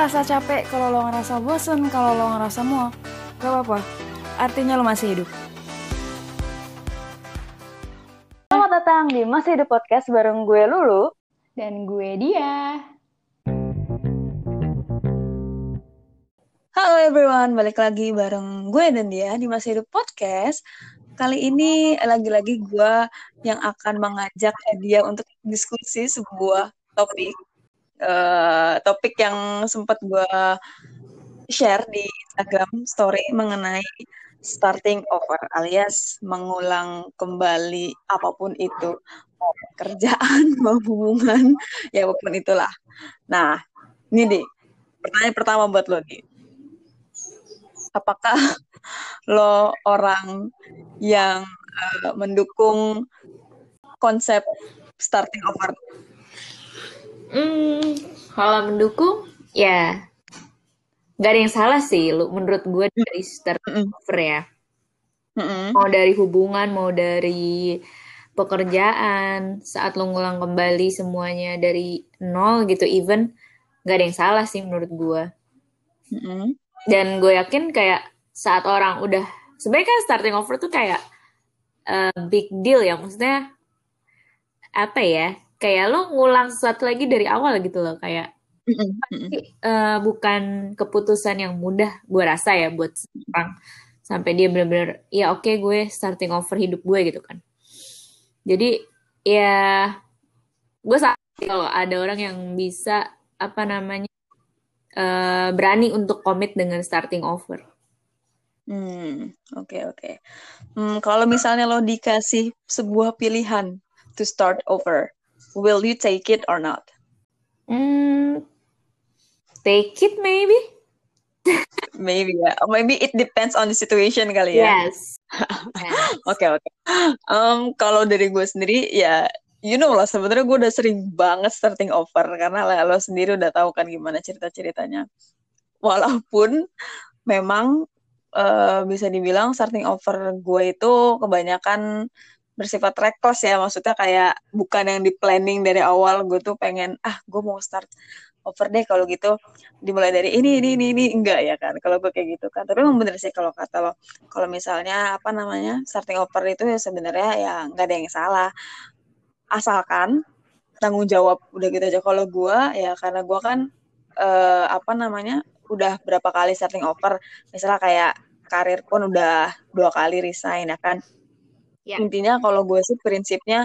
ngerasa capek, kalau lo ngerasa bosen, kalau lo ngerasa muak, gak apa-apa. Artinya lo masih hidup. Selamat datang di Masih Hidup Podcast bareng gue Lulu. Dan gue dia. Halo everyone, balik lagi bareng gue dan dia di Masih Hidup Podcast. Kali ini lagi-lagi gue yang akan mengajak dia untuk diskusi sebuah topik uh, topik yang sempat gue share di Instagram story mengenai starting over alias mengulang kembali apa pun itu. Mau kerjaan hubungan. Ya apa pun itulah. Nah ini deh pertanyaan pertama buat lo nih apakah lo orang yang uh, mendukung konsep starting over Hmm, kalau mendukung, ya nggak ada yang salah sih. Lu menurut gue dari start over ya. Mm-mm. Mau dari hubungan, mau dari pekerjaan, saat lo ngulang kembali semuanya dari nol gitu, even nggak ada yang salah sih menurut gue. Dan gue yakin kayak saat orang udah sebenarnya kan starting over tuh kayak uh, big deal ya, maksudnya apa ya? Kayak lo ngulang sesuatu lagi dari awal gitu loh kayak pasti uh, bukan keputusan yang mudah gue rasa ya buat orang sampai dia benar-benar ya oke okay, gue starting over hidup gue gitu kan jadi ya gue kalau ada orang yang bisa apa namanya uh, berani untuk komit dengan starting over Hmm, oke okay, oke. Okay. Hmm, kalau misalnya lo dikasih sebuah pilihan to start over, will you take it or not? Mm, take it maybe. maybe ya, yeah. maybe it depends on the situation kali ya. Yes. Oke oke. Um, kalau dari gue sendiri ya, you know lah sebenarnya gue udah sering banget starting over karena lah, lo sendiri udah tahu kan gimana cerita ceritanya. Walaupun memang uh, bisa dibilang starting over gue itu kebanyakan bersifat reckless ya maksudnya kayak bukan yang di planning dari awal gue tuh pengen ah gue mau start over deh kalau gitu. Dimulai dari ini ini ini ini. Enggak ya kan kalau gue kayak gitu kan. Tapi memang bener sih kalau kata lo kalau misalnya apa namanya starting over itu ya sebenarnya ya nggak ada yang salah. Asalkan tanggung jawab udah gitu aja. Kalau gue ya karena gue kan uh, apa namanya udah berapa kali starting over misalnya kayak karir pun udah dua kali resign ya kan Ya. Intinya kalau gue sih prinsipnya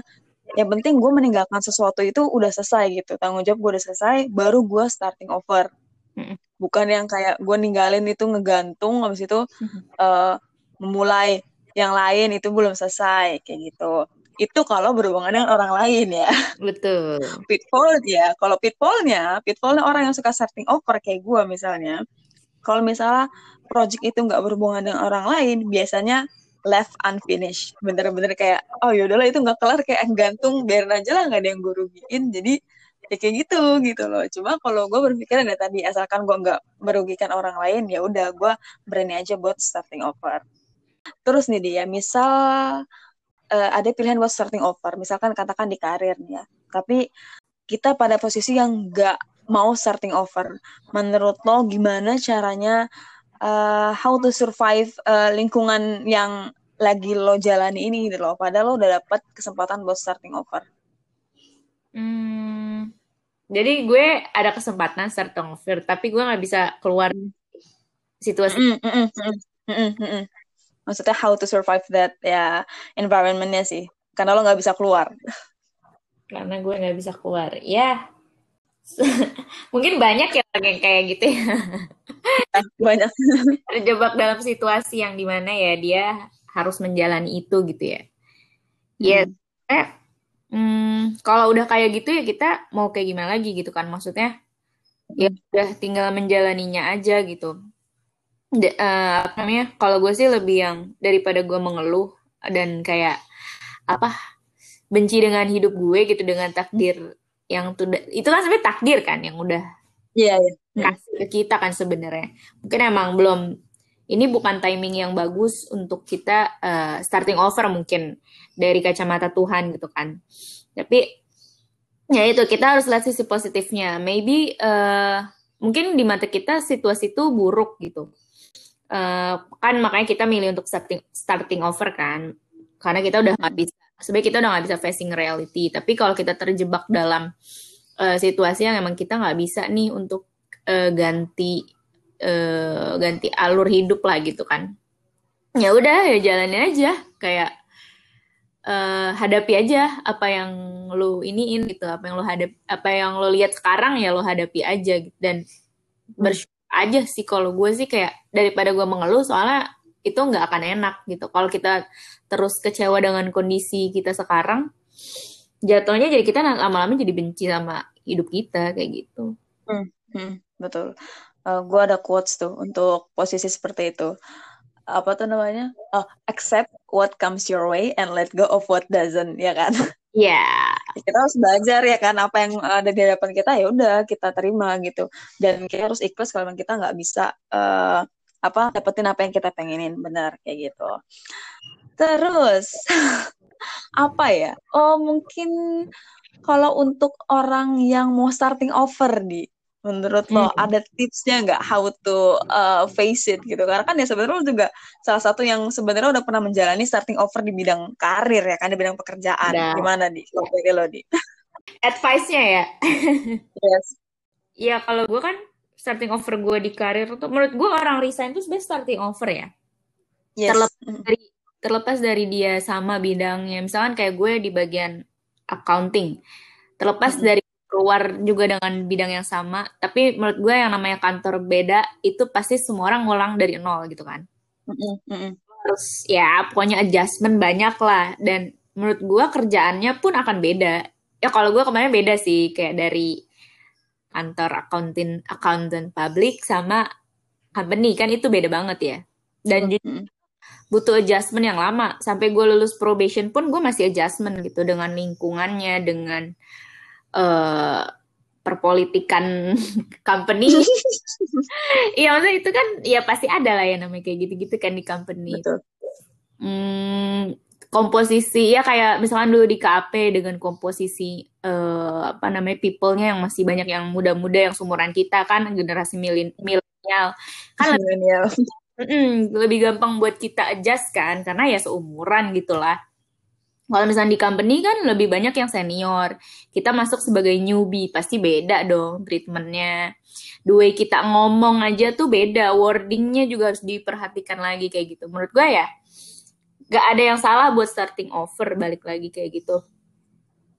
yang penting gue meninggalkan sesuatu itu udah selesai gitu. Tanggung jawab gue udah selesai, baru gue starting over. Mm. Bukan yang kayak gue ninggalin itu ngegantung, habis itu mm. uh, memulai yang lain itu belum selesai kayak gitu. Itu kalau berhubungan dengan orang lain ya. Betul. pitfall ya. Kalau pitfallnya, pitfallnya orang yang suka starting over kayak gue misalnya. Kalau misalnya project itu nggak berhubungan dengan orang lain, biasanya left unfinished. Bener-bener kayak oh yaudahlah itu nggak kelar. Kayak gantung biarin aja lah nggak ada yang gue rugiin. Jadi ya kayak gitu gitu loh. Cuma kalau gue berpikir ada tadi asalkan gue nggak merugikan orang lain ya udah gue berani aja buat starting over. Terus nih dia misal uh, ada pilihan buat starting over. Misalkan katakan di karir ya. Tapi kita pada posisi yang nggak mau starting over. Menurut lo gimana caranya uh, how to survive uh, lingkungan yang lagi lo jalani ini gitu loh. Padahal lo udah dapet kesempatan buat starting over. Hmm, jadi gue ada kesempatan starting over, tapi gue nggak bisa keluar situasi. Mm, mm, mm, mm, mm, mm, mm. Maksudnya how to survive that ya environmentnya sih. Karena lo nggak bisa keluar. Karena gue nggak bisa keluar. Ya, mungkin banyak ya yang kayak gitu ya. banyak terjebak dalam situasi yang di mana ya dia harus menjalani itu gitu ya ya hmm. eh hmm, kalau udah kayak gitu ya kita mau kayak gimana lagi gitu kan maksudnya ya hmm. udah tinggal menjalaninya aja gitu De, uh, apa namanya kalau gue sih lebih yang daripada gue mengeluh dan kayak apa benci dengan hidup gue gitu dengan takdir yang tuh itu kan sebenarnya takdir kan yang udah yeah, yeah. kasih ke kita kan sebenarnya. Mungkin emang belum ini bukan timing yang bagus untuk kita uh, starting over mungkin dari kacamata Tuhan gitu kan. Tapi ya itu kita harus lihat sisi positifnya. Maybe uh, mungkin di mata kita situasi itu buruk gitu. Uh, kan makanya kita milih untuk starting starting over kan. Karena kita udah nggak bisa sebenarnya kita udah nggak bisa facing reality. Tapi kalau kita terjebak dalam uh, situasi yang emang kita nggak bisa nih untuk uh, ganti uh, ganti alur hidup lah gitu kan. Ya udah ya jalanin aja. Kayak uh, hadapi aja apa yang lo iniin gitu apa yang lo hadap apa yang lo lihat sekarang ya lo hadapi aja. Dan bersyukur aja sih kalau gue sih kayak daripada gue mengeluh soalnya itu nggak akan enak gitu kalau kita terus kecewa dengan kondisi kita sekarang jatuhnya jadi kita lama-lama jadi benci sama hidup kita kayak gitu hmm, hmm, betul uh, eh, gue ada quotes tuh untuk posisi seperti itu apa tuh namanya oh, accept what comes your way and let go of what doesn't ya kan Iya. Yeah. Kita harus belajar ya kan apa yang ada di hadapan kita ya udah kita terima gitu. Dan kita harus ikhlas kalau kita nggak bisa uh, apa dapetin apa yang kita pengenin benar kayak gitu. Terus apa ya? Oh mungkin kalau untuk orang yang mau starting over di Menurut lo hmm. ada tipsnya nggak how to uh, face it gitu? Karena kan ya sebenarnya lo juga salah satu yang sebenarnya udah pernah menjalani starting over di bidang karir ya kan di bidang pekerjaan. Nah. Gimana di kalau lo di? Advice-nya ya? yes. Ya kalau gue kan starting over gue di karir tuh menurut gue orang resign tuh sebenarnya starting over ya. Yes. Terlepas hmm. dari terlepas dari dia sama bidangnya. Misalkan kayak gue di bagian accounting. Terlepas mm -hmm. dari keluar juga dengan bidang yang sama tapi menurut gue yang namanya kantor beda itu pasti semua orang ngulang dari nol gitu kan terus ya pokoknya adjustment banyak lah dan menurut gue kerjaannya pun akan beda ya kalau gue kemarin beda sih kayak dari kantor accounting accountant public sama company kan itu beda banget ya dan mm-hmm. butuh adjustment yang lama sampai gue lulus probation pun gue masih adjustment gitu dengan lingkungannya dengan uh, perpolitikan company. Iya maksudnya itu kan ya pasti ada lah ya namanya kayak gitu-gitu kan di company. Betul. Hmm, komposisi ya kayak misalkan dulu di KAP dengan komposisi uh, apa namanya people-nya yang masih banyak yang muda-muda yang seumuran kita kan generasi milenial kan milenial lebih, lebih gampang buat kita adjust kan karena ya seumuran gitulah kalau misalnya di company kan lebih banyak yang senior. Kita masuk sebagai newbie, pasti beda dong treatmentnya. Dua kita ngomong aja tuh beda, wordingnya juga harus diperhatikan lagi kayak gitu. Menurut gue ya, gak ada yang salah buat starting over, balik lagi kayak gitu.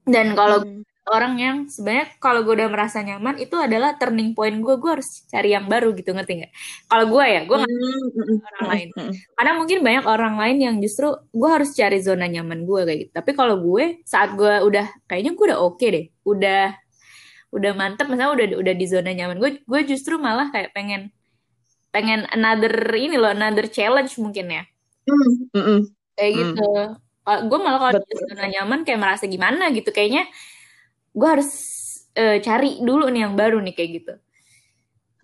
Dan kalau hmm. orang yang sebenarnya kalau gue udah merasa nyaman itu adalah turning point gue gue harus cari yang baru gitu ngerti nggak? Kalau gue ya gue nggak mm orang lain. karena mungkin banyak orang lain yang justru gue harus cari zona nyaman gue kayak gitu. Tapi kalau gue saat gue udah kayaknya gue udah oke okay deh. Udah udah mantep misalnya udah udah di zona nyaman gue gue justru malah kayak pengen pengen another ini loh another challenge mungkin ya. Mm -mm. Kayak gitu. Mm. gue malah kalau di zona nyaman kayak merasa gimana gitu. Kayaknya gue harus uh, cari dulu nih yang baru nih kayak gitu.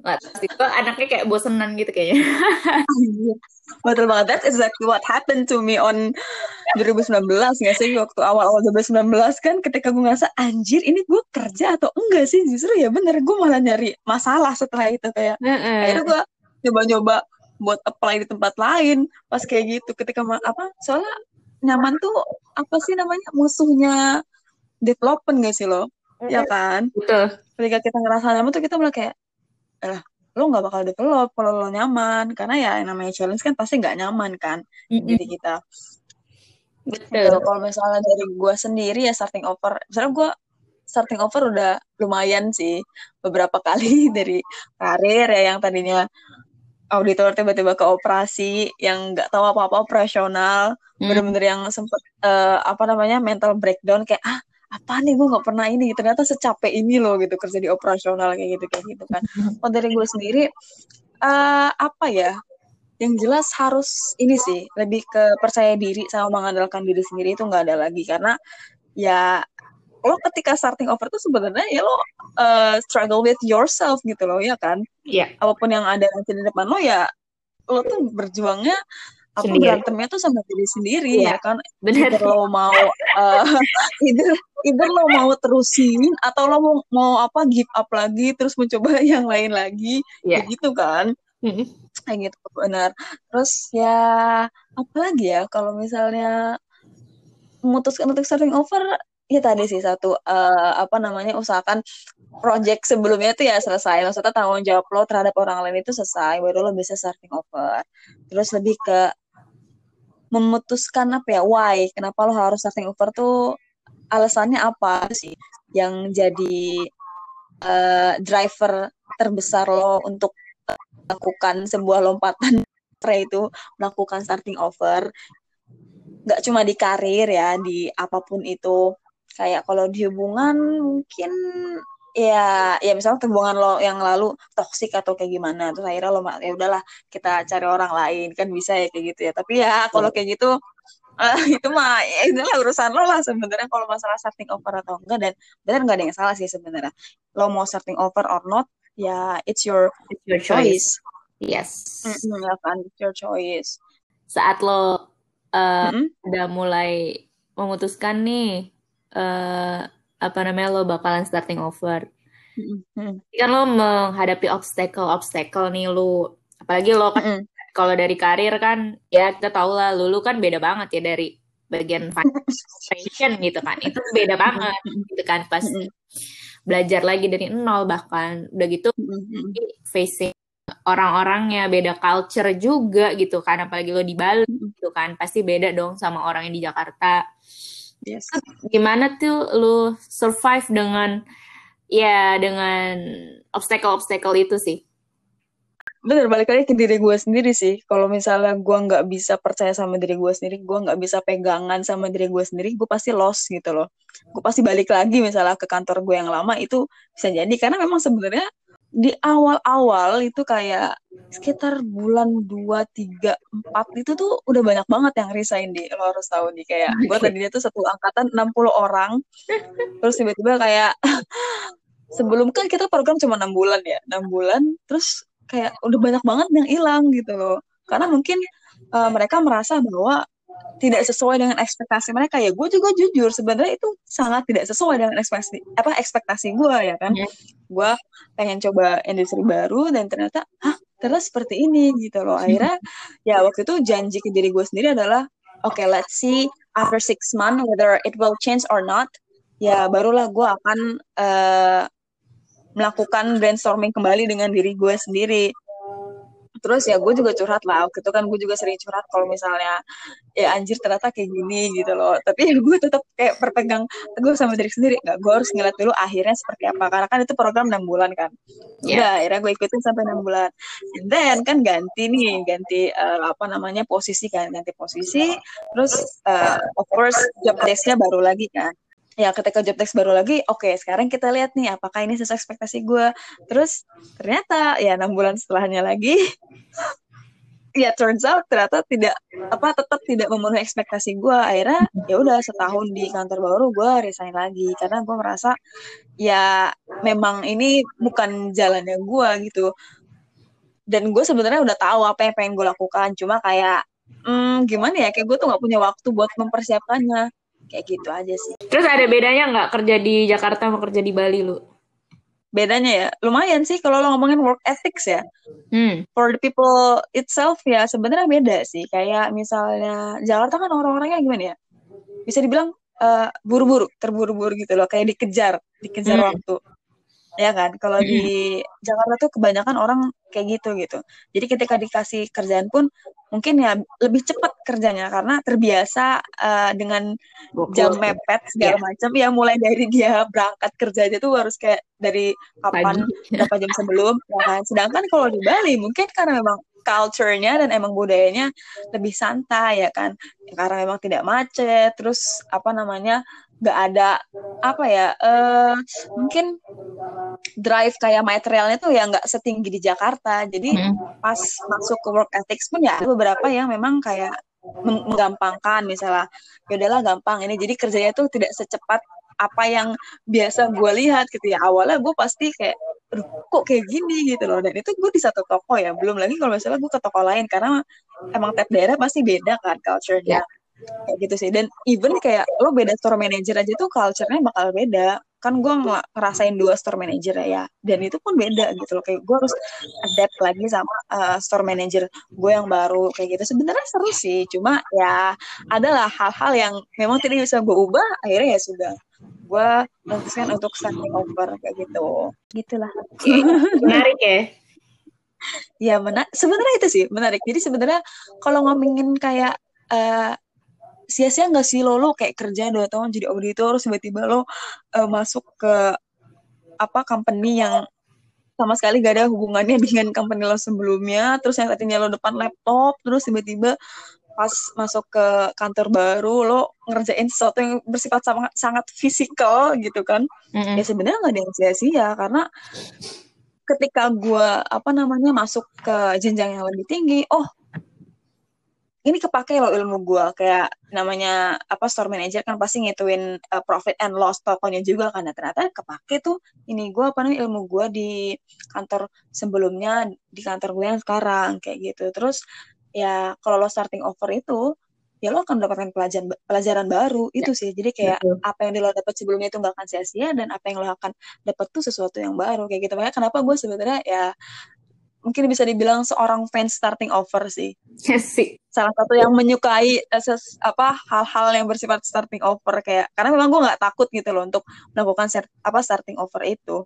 Nggak itu anaknya kayak bosenan gitu kayaknya. Betul banget. That's exactly what happened to me on 2019 nggak sih? Waktu awal-awal 2019 kan ketika gue ngerasa anjir ini gue kerja atau enggak sih? Justru ya bener gue malah nyari masalah setelah itu kayak mm -hmm. akhirnya gue coba-coba buat apply di tempat lain pas kayak gitu ketika apa soalnya nyaman tuh apa sih namanya musuhnya development gak sih lo? Mm-hmm. Ya kan? Betul. Ketika kita ngerasa nyaman tuh kita mulai kayak, eh lo nggak bakal develop kalau lo nyaman karena ya yang namanya challenge kan pasti nggak nyaman kan mm-hmm. diri kita. Betul. Kalau misalnya dari gue sendiri ya starting over, misalnya gue starting over udah lumayan sih beberapa kali dari karir ya yang tadinya auditor tiba-tiba ke operasi yang nggak tahu apa-apa operasional hmm. bener-bener yang sempet uh, apa namanya mental breakdown kayak ah apa nih gue nggak pernah ini ternyata secapek ini loh gitu kerja di operasional kayak gitu kayak gitu kan kalau dari gue sendiri uh, apa ya yang jelas harus ini sih lebih ke percaya diri sama mengandalkan diri sendiri itu nggak ada lagi karena ya lo ketika starting over tuh sebenarnya ya lo uh, struggle with yourself gitu loh ya kan Iya. Yeah. apa pun yang ada nanti di depan lo ya lo tuh berjuangnya apa sendiri. berantemnya tuh sama diri sendiri yeah. ya kan bener lo mau uh, either, either lo mau terusin atau lo mau mau apa give up lagi terus mencoba yang lain lagi yeah. kayak gitu kan mm-hmm. kayak gitu benar terus ya apa lagi ya kalau misalnya memutuskan untuk starting over ya tadi sih satu uh, apa namanya usahakan project sebelumnya itu ya selesai. Maksudnya tanggung jawab lo terhadap orang lain itu selesai baru lo bisa starting over. Terus lebih ke memutuskan apa ya why kenapa lo harus starting over tuh alasannya apa sih yang jadi uh, driver terbesar lo untuk melakukan sebuah lompatan itu melakukan starting over. Nggak cuma di karir ya di apa pun itu kayak kalau di hubungan mungkin ya ya misalnya hubungan lo yang lalu toksik atau kayak gimana terus akhirnya lo ya udahlah kita cari orang lain kan bisa ya kayak gitu ya. Tapi ya kalau kayak gitu uh, itu mah ya itulah urusan lo lah sebenarnya kalau masalah starting over atau enggak. Dan benar nggak ada yang salah sih sebenarnya. Lo mau starting over or not ya it's your it's your choice, yes. Mm-hmm, ya kan it's your choice. Saat lo uh, mm-hmm. udah mulai memutuskan nih uh, apa namanya lo bakalan starting over. Mm-hmm. Kan lo menghadapi obstacle-obstacle nih lo, apalagi lo kan mm-hmm. kalau dari karir kan ya kita tahu lah lo kan beda banget ya dari bagian fashion gitu kan. Itu beda banget gitu kan pas belajar lagi dari nol bahkan. Udah gitu facing orang-orangnya beda culture juga gitu kan. Apalagi lo di Bali gitu kan pasti beda dong sama orang yang di Jakarta Yes. Gimana tuh lu survive dengan ya dengan obstacle-obstacle itu sih? Bener, balik lagi ke diri gue sendiri sih. Kalau misalnya gue nggak bisa percaya sama diri gue sendiri, gue nggak bisa pegangan sama diri gue sendiri, gue pasti lost gitu loh. Gue pasti balik lagi misalnya ke kantor gue yang lama, itu bisa jadi. Karena memang sebenarnya di awal-awal itu kayak sekitar bulan 2, 3, 4 itu tuh udah banyak banget yang resign di. Lo harus tahu nih kayak gue tadinya tuh satu angkatan 60 orang. Terus tiba-tiba kayak sebelum kan kita program cuma enam bulan ya. Enam bulan terus kayak udah banyak banget yang hilang gitu loh. Karena mungkin uh, mereka merasa bahwa tidak sesuai dengan ekspektasi mereka. Ya gue juga jujur sebenarnya itu sangat tidak sesuai dengan ekspektasi apa ekspektasi gue ya kan? Yeah. gue pengen coba industri baru dan ternyata ah ternyata seperti ini gitu loh. Akhirnya ya waktu itu janji ke diri gue sendiri adalah oke okay, let's see after six months whether it will change or not. Ya barulah gue akan uh, melakukan brainstorming kembali dengan diri gue sendiri terus ya gue juga curhat lah. Waktu itu kan gue juga sering curhat kalau misalnya ya anjir ternyata kayak gini gitu loh. Tapi ya gue tetap kayak berpegang teguh sama diri sendiri. Nggak gue harus ngeliat dulu akhirnya seperti apa. Karena kan itu program enam bulan kan. Yeah. udah akhirnya gue ikutin sampai enam bulan. And then kan ganti nih ganti uh, apa namanya posisi kan. Ganti posisi terus uh, of course job desknya baru lagi kan ya ketika job text baru lagi oke okay, sekarang kita lihat nih apakah ini sesuai ekspektasi gue terus ternyata ya enam bulan setelahnya lagi ya turns out ternyata tidak apa tetap tidak memenuhi ekspektasi gue akhirnya ya udah setahun di kantor baru gue resign lagi karena gue merasa ya memang ini bukan jalannya gue gitu. Dan gue sebenarnya udah tahu apa yang pengen gue lakukan cuma kayak hmm, gimana ya kayak gue tuh nggak punya waktu buat mempersiapkannya kayak gitu aja sih. Terus ada bedanya nggak kerja di Jakarta sama kerja di Bali lu? Bedanya ya lumayan sih kalau lo ngomongin work ethics ya. Hmm. for the people itself ya sebenarnya beda sih. Kayak misalnya Jakarta kan orang-orangnya gimana ya? Bisa dibilang uh, buru-buru terburu-buru gitu loh. Kayak dikejar dikejar hmm. waktu. Ya kan? Kalau di Jakarta tuh kebanyakan orang kayak gitu gitu. Jadi ketika dikasih kerjaan pun mungkin ya lebih cepat kerjanya karena terbiasa uh, dengan jam mepet segala yeah. macam. Ya mulai dari dia berangkat kerja aja tuh harus kayak dari kapan berapa jam sebelum ya kan? Sedangkan kalau di Bali mungkin karena memang culture-nya dan emang budayanya lebih santai ya kan? Ya, karena memang tidak macet terus apa namanya nggak ada apa ya uh, mungkin drive kayak materialnya tuh ya nggak setinggi di Jakarta. Jadi hmm. pas masuk ke work ethics pun ya ada beberapa yang memang kayak menggampangkan. Misalnya ya udahlah gampang ini. Jadi kerjanya tuh tidak secepat apa yang biasa gue lihat gitu ya. Awalnya gue pasti kayak kok kayak gini? Gitu loh. Dan itu gue di satu toko ya. Belum lagi kalau misalnya gue ke toko lain. Karena emang tiap daerah pasti beda kan culture-nya. yeah. Kayak gitu sih. Dan even kayak lo beda store manager aja tuh culture-nya bakal beda. Kan gue ngerasain dua store manager ya dan itu pun beda gitu loh. Kayak gue harus adapt lagi sama uh, store manager gue yang baru kayak gitu. Sebenarnya seru sih cuma ya adalah hal-hal yang memang tidak bisa gue ubah akhirnya ya sudah. Gue memutuskan untuk starting over kayak gitu. Gitulah. Menarik ya. Ya menarik sebenarnya itu sih menarik. Jadi sebenarnya kalau ngomongin kayak uh, sia-sia nggak sih lo lo kayak kerja dua tahun jadi auditor tiba-tiba lo uh, masuk ke apa company yang sama sekali gak ada hubungannya dengan company lo sebelumnya terus yang tadinya lo depan laptop terus tiba-tiba pas masuk ke kantor baru lo ngerjain sesuatu yang bersifat sangat sangat fisikal gitu kan mm-hmm. ya sebenarnya nggak ada yang sia-sia karena ketika gue apa namanya masuk ke jenjang yang lebih tinggi oh ini kepake loh ilmu gue kayak namanya apa store manager kan pasti ngituin uh, profit and loss tokonya juga kan. Nah, ternyata kepake tuh ini gue apa namanya ilmu gue di kantor sebelumnya di kantor gue yang sekarang kayak gitu. Terus ya kalau lo starting over itu ya lo akan mendapatkan pelajaran pelajaran baru ya, itu sih. Jadi kayak betul. apa yang lo dapat sebelumnya itu nggak akan sia-sia dan apa yang lo akan dapat tuh sesuatu yang baru kayak gitu. Makanya kenapa gue sebenarnya ya mungkin bisa dibilang seorang fans starting over sih. Yes, sih. Salah satu yang menyukai uh, ses, apa hal-hal yang bersifat starting over kayak karena memang gue nggak takut gitu loh untuk melakukan start, apa starting over itu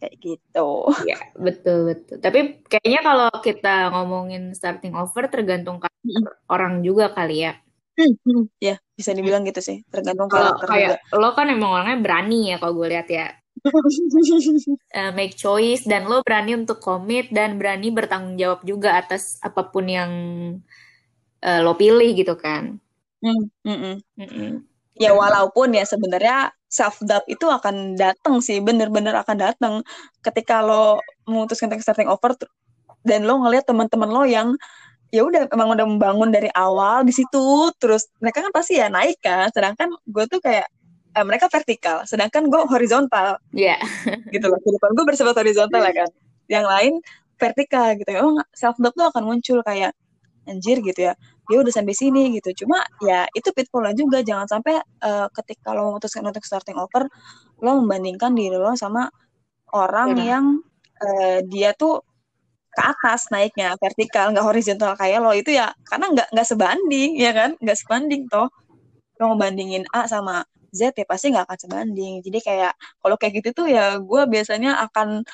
kayak gitu. Iya betul betul. Tapi kayaknya kalau kita ngomongin starting over tergantung karakter orang juga kali ya. Hmm, hmm. Ya bisa dibilang gitu sih tergantung kalau kayak juga. lo kan emang orangnya berani ya kalau gue lihat ya uh, make choice dan lo berani untuk komit dan berani bertanggung jawab juga atas apa pun yang uh, lo pilih gitu kan. Mm, mm -mm. Mm -mm. Ya walaupun ya sebenarnya self doubt itu akan datang sih, bener-bener akan datang ketika lo memutuskan untuk starting over dan lo ngeliat teman-teman lo yang ya udah emang udah membangun dari awal di situ terus mereka kan pasti ya naik kan sedangkan gue tuh kayak uh, mereka vertikal, sedangkan gue horizontal. Iya. Yeah. gitu loh. Kehidupan gue bersifat horizontal ya kan. Yang lain vertikal gitu. Oh, self doubt tuh akan muncul kayak anjir gitu ya. Dia udah sampai sini gitu. Cuma ya itu pitfallnya juga. Jangan sampai uh, ketika lo memutuskan untuk starting over, lo membandingkan diri lo sama orang yeah. yang uh, dia tuh ke atas naiknya vertikal nggak horizontal kayak lo itu ya karena nggak nggak sebanding ya kan nggak sebanding toh lo ngebandingin A sama Z ya pasti nggak akan sebanding. Jadi kayak kalau kayak gitu tuh ya gue biasanya akan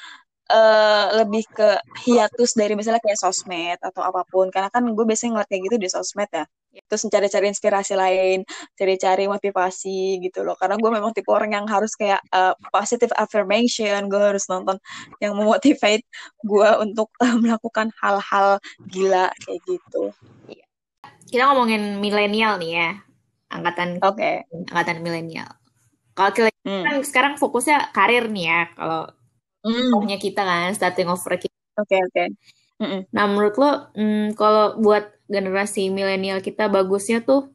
uh, lebih ke hiatus dari misalnya kayak sosmed atau apa pun. Karena kan gue biasanya ngeliat kayak gitu di sosmed ya. Terus mencari-cari inspirasi lain, cari-cari motivasi gitu loh. Karena gue memang tipe orang yang harus kayak uh, positive affirmation. Gue harus nonton yang memotivate gue untuk uh, melakukan hal-hal gila kayak gitu. Iya. Kita ngomongin milenial nih ya angkatan okay. angkatan milenial. Kalau kita hmm. kan sekarang fokusnya karir nih ya, kalau hmm. kita kan starting over kita. Oke okay, oke. Okay. Nah menurut lo, mm, kalau buat generasi milenial kita bagusnya tuh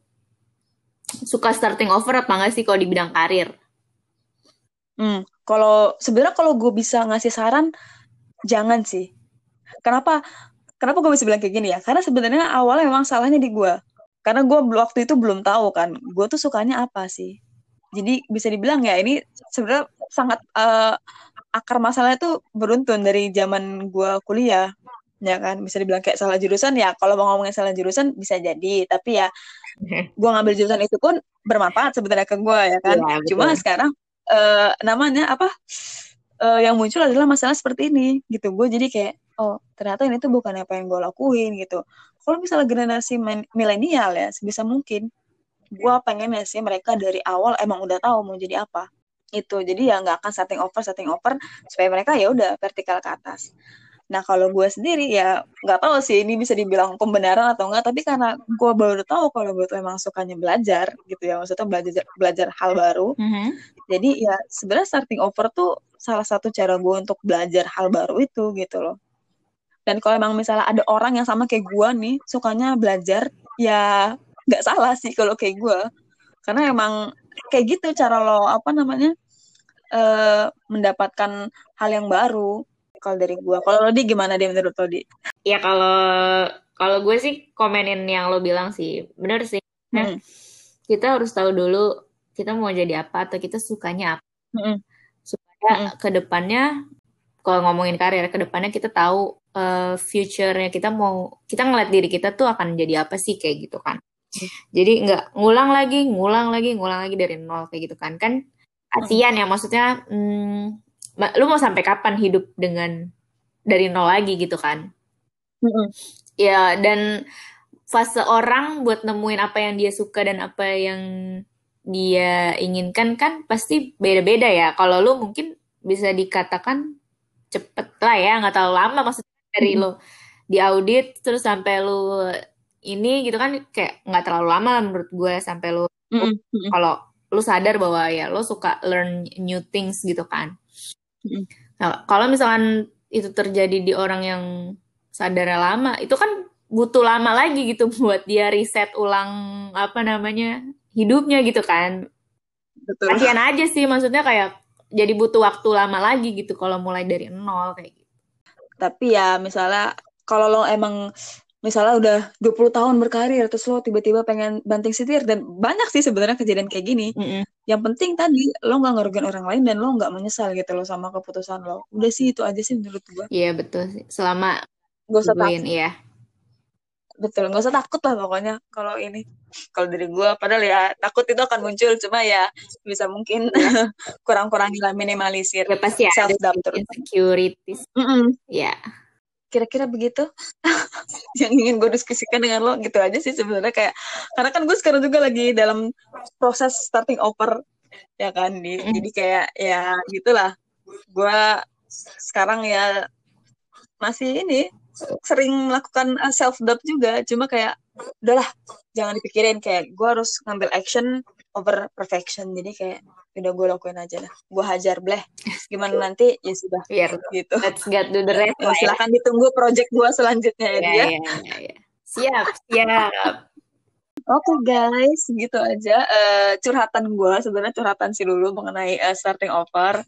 suka starting over apa nggak sih kalau di bidang karir? Hmm, kalau sebenarnya kalau gue bisa ngasih saran, jangan sih. Kenapa? Kenapa gue bisa bilang kayak gini ya? Karena sebenarnya awalnya memang salahnya di gue karena gue waktu itu belum tahu kan gue tuh sukanya apa sih. Jadi bisa dibilang ya ini sebenarnya sangat uh, akar masalahnya tuh beruntun dari zaman gue kuliah ya kan. Bisa dibilang kayak salah jurusan ya kalau mau ngomongin salah jurusan bisa jadi. Tapi ya gue ngambil jurusan itu pun bermanfaat sebenarnya ke gue ya kan. Ya, cuma sekarang uh, namanya apa uh, yang muncul adalah masalah seperti ini gitu. Gue jadi kayak oh ternyata ini tuh bukan apa yang gue lakuin gitu kalau misalnya generasi milenial ya sebisa mungkin gue pengen ya sih mereka dari awal emang udah tahu mau jadi apa. Itu jadi ya nggak akan setting over setting over supaya mereka ya udah vertikal ke atas. Nah kalau gue sendiri ya nggak tahu sih ini bisa dibilang pembenaran atau enggak tapi karena gue baru tahu kalau gue tuh emang sukanya belajar gitu ya maksudnya belajar belajar hal baru. Mm -hmm. jadi ya sebenarnya starting over tuh salah satu cara gue untuk belajar hal baru itu gitu loh dan kalau emang misalnya ada orang yang sama kayak gue nih sukanya belajar ya nggak salah sih kalau kayak gue karena emang kayak gitu cara lo apa namanya uh, mendapatkan hal yang baru kalau dari gue kalau lo di gimana dia menurut lo di ya kalau kalau gue sih komenin yang lo bilang sih bener sih hmm. kita harus tahu dulu kita mau jadi apa atau kita sukanya apa hmm. supaya hmm. ke depannya kalau ngomongin karir ke depannya kita tahu uh, future-nya kita mau kita ngeliat diri kita tuh akan jadi apa sih kayak gitu kan. Jadi nggak ngulang lagi ngulang lagi ngulang lagi dari nol kayak gitu kan. Kan kasihan ya maksudnya hmm, lu mau sampai kapan hidup dengan dari nol lagi gitu kan. Mm-hmm. ya dan fase orang buat nemuin apa yang dia suka dan apa yang dia inginkan kan pasti beda-beda ya. Kalau lu mungkin bisa dikatakan cepet lah ya nggak terlalu lama maksudnya dari mm-hmm. lo di audit terus sampai lu ini gitu kan kayak nggak terlalu lama menurut gue sampai lu mm-hmm. kalau lu sadar bahwa ya lo suka learn new things gitu kan Nah, kalau misalkan itu terjadi di orang yang sadar lama, itu kan butuh lama lagi gitu buat dia riset ulang apa namanya hidupnya gitu kan. Betul. Kasian aja sih, maksudnya kayak jadi butuh waktu lama lagi gitu kalau mulai dari nol kayak gitu. Tapi ya misalnya kalau lo emang misalnya udah 20 tahun berkarir terus lo tiba-tiba pengen banting setir dan banyak sih sebenarnya kejadian kayak gini. Mm -hmm. Yang penting tadi lo nggak ngerugiin orang lain dan lo nggak menyesal gitu lo sama keputusan lo. Udah sih itu aja sih menurut gue. Iya betul sih. Selama gak usah takut. Iya. Betul, nggak usah takut lah pokoknya kalau ini. Kalau dari gue, padahal ya takut itu akan muncul, cuma ya bisa mungkin kurang-kurangi lah minimalisir. Ya pasti self doubt insecurities. Mm -mm. Ya kira-kira begitu yang ingin gue diskusikan dengan lo gitu aja sih sebenarnya kayak karena kan gue sekarang juga lagi dalam proses starting over ya kan di, jadi kayak ya gitulah gue sekarang ya masih ini sering melakukan self doubt juga. Cuma kayak udahlah jangan dipikirin. Kayak gue harus ngambil action over perfection. Jadi kayak udah gue lakuin aja lah gue hajar bleh. Gimana nanti? Ya sudah Biar, gitu. let's get to the rest ya, silahkan ya. ditunggu project gue selanjutnya ya, ya ya, ya, ya. siap siap. Oke okay, guys, gitu aja. Uh, curhatan gue sebenarnya curhatan sih dulu mengenai uh, starting over.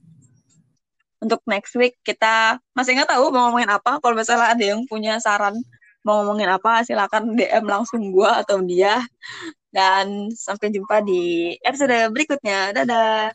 Untuk next week kita masih nggak tahu mau ngomongin apa. Kalau misalnya ada yang punya saran mau ngomongin apa, silakan DM langsung gue atau dia. Dan sampai jumpa di episode berikutnya. Dadah.